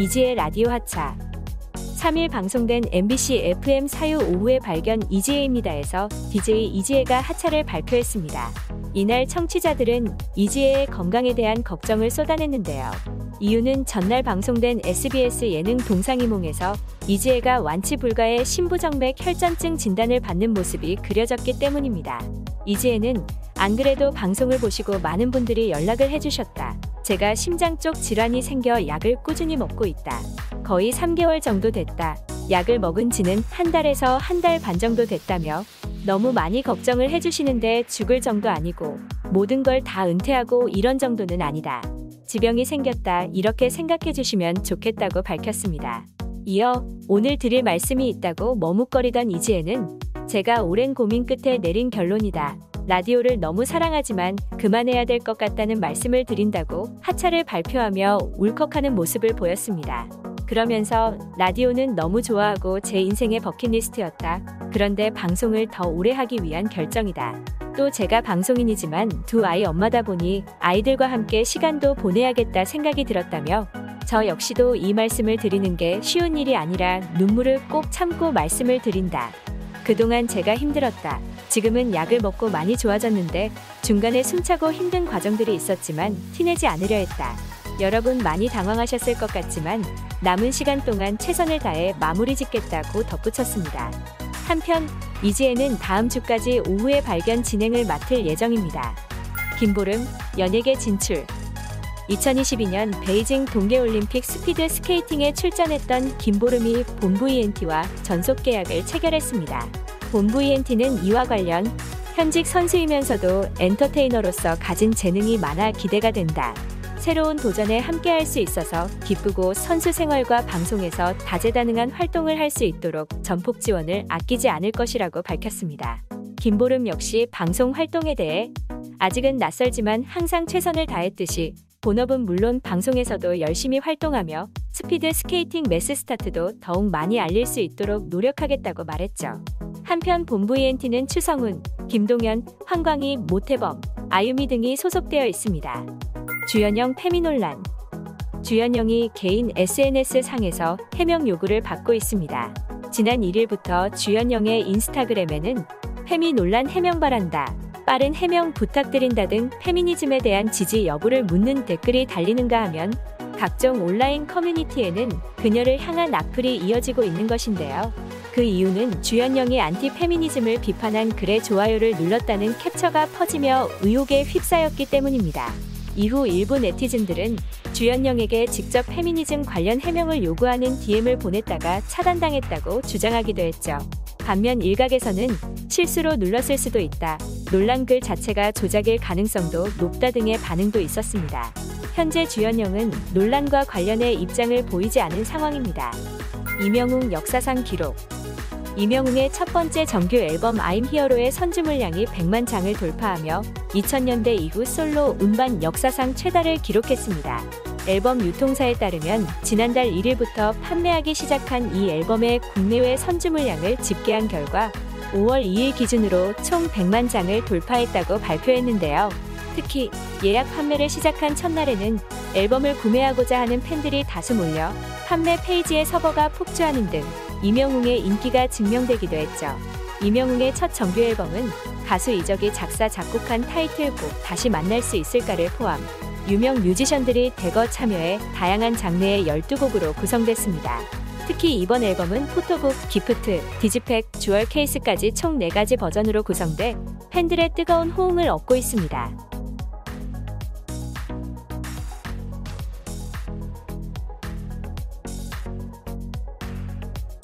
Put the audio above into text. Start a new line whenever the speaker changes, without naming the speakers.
이지의 라디오 하차 3일 방송된 MBC FM 사유 오후의 발견 이지혜입니다에서 DJ 이지혜가 하차를 발표했습니다. 이날 청취자들은 이지혜의 건강에 대한 걱정을 쏟아냈는데요. 이유는 전날 방송된 SBS 예능 동상이몽에서 이지혜가 완치 불가의 심부정맥 혈전증 진단을 받는 모습이 그려졌기 때문입니다. 이지혜는 안 그래도 방송을 보시고 많은 분들이 연락을 해주셨다. 제가 심장 쪽 질환이 생겨 약을 꾸준히 먹고 있다. 거의 3개월 정도 됐다. 약을 먹은 지는 한 달에서 한 달 반 정도 됐다며 너무 많이 걱정을 해주시는데 죽을 정도 아니고 모든 걸 다 은퇴하고 이런 정도는 아니다. 지병이 생겼다 이렇게 생각해 주시면 좋겠다고 밝혔습니다. 이어 오늘 드릴 말씀이 있다고 머뭇거리던 이지혜는 제가 오랜 고민 끝에 내린 결론이다. 라디오를 너무 사랑하지만 그만해야 될 것 같다는 말씀을 드린다고 하차를 발표하며 울컥하는 모습을 보였습니다. 그러면서 라디오는 너무 좋아하고 제 인생의 버킷리스트였다. 그런데 방송을 더 오래 하기 위한 결정이다. 또 제가 방송인이지만 두 아이 엄마다 보니 아이들과 함께 시간도 보내야겠다 생각이 들었다며 저 역시도 이 말씀을 드리는 게 쉬운 일이 아니라 눈물을 꼭 참고 말씀을 드린다. 그동안 제가 힘들었다. 지금은 약을 먹고 많이 좋아졌는데 중간에 숨차고 힘든 과정들이 있었지만 티내지 않으려 했다. 여러분 많이 당황하셨을 것 같지만 남은 시간 동안 최선을 다해 마무리 짓겠다고 덧붙였습니다. 한편 이지혜는 다음 주까지 오후의 발견 진행을 맡을 예정입니다. 김보름 연예계 진출 2022년 베이징 동계올림픽 스피드 스케이팅에 출전했던 김보름이 본부 ENT와 전속 계약을 체결했습니다. 본부 ENT는 이와 관련 현직 선수이면서도 엔터테이너로서 가진 재능이 많아 기대가 된다. 새로운 도전에 함께할 수 있어서 기쁘고 선수 생활과 방송에서 다재다능한 활동을 할 수 있도록 전폭 지원을 아끼지 않을 것이라고 밝혔습니다. 김보름 역시 방송 활동에 대해 아직은 낯설지만 항상 최선을 다했듯이 본업은 물론 방송에서도 열심히 활동하며 스피드 스케이팅 매스 스타트도 더욱 많이 알릴 수 있도록 노력하겠다고 말했죠. 한편 본부 ENT는 추성훈, 김동현, 황광희, 모태범, 아유미 등이 소속되어 있습니다. 주연영 페미 논란 주연영이 개인 SNS 상에서 해명 요구를 받고 있습니다. 지난 1일부터 주연영의 인스타그램에는 페미 논란 해명 바란다. 빠른 해명 부탁드린다 등 페미니즘에 대한 지지 여부를 묻는 댓글이 달리는가 하면 각종 온라인 커뮤니티에는 그녀를 향한 악플이 이어지고 있는 것인데요. 그 이유는 주현영이 안티 페미니즘을 비판한 글의 좋아요를 눌렀다는 캡처가 퍼지며 의혹에 휩싸였기 때문입니다. 이후 일부 네티즌들은 주현영에게 직접 페미니즘 관련 해명을 요구하는 DM을 보냈다가 차단당했다고 주장하기도 했죠. 반면 일각에서는 실수로 눌렀을 수도 있다. 논란 글 자체가 조작일 가능성도 높다 등의 반응도 있었습니다. 현재 주연영은 논란과 관련해 입장을 보이지 않은 상황입니다. 이명웅 역사상 기록 이명웅의 첫 번째 정규 앨범 I'm Hero의 선주 물량이 100만 장을 돌파하며 2000년대 이후 솔로 음반 역사상 최다를 기록했습니다. 앨범 유통사에 따르면 지난달 1일부터 판매하기 시작한 이 앨범의 국내외 선주 물량을 집계한 결과 5월 2일 기준으로 총 100만 장을 돌파했다고 발표했는데요. 특히 예약 판매를 시작한 첫날에는 앨범을 구매하고자 하는 팬들이 다수 몰려 판매 페이지의 서버가 폭주하는 등 임영웅의 인기가 증명되기도 했죠. 임영웅의 첫 정규 앨범은 가수 이적이 작사 작곡한 타이틀곡 다시 만날 수 있을까를 포함 유명 뮤지션들이 대거 참여해 다양한 장르의 12곡으로 구성됐습니다. 특히 이번 앨범은 포토북, gift, digipack, jewel case까지 총 4가지 버전으로 구성돼 팬들의 뜨거운 호응을 얻고 있습니다.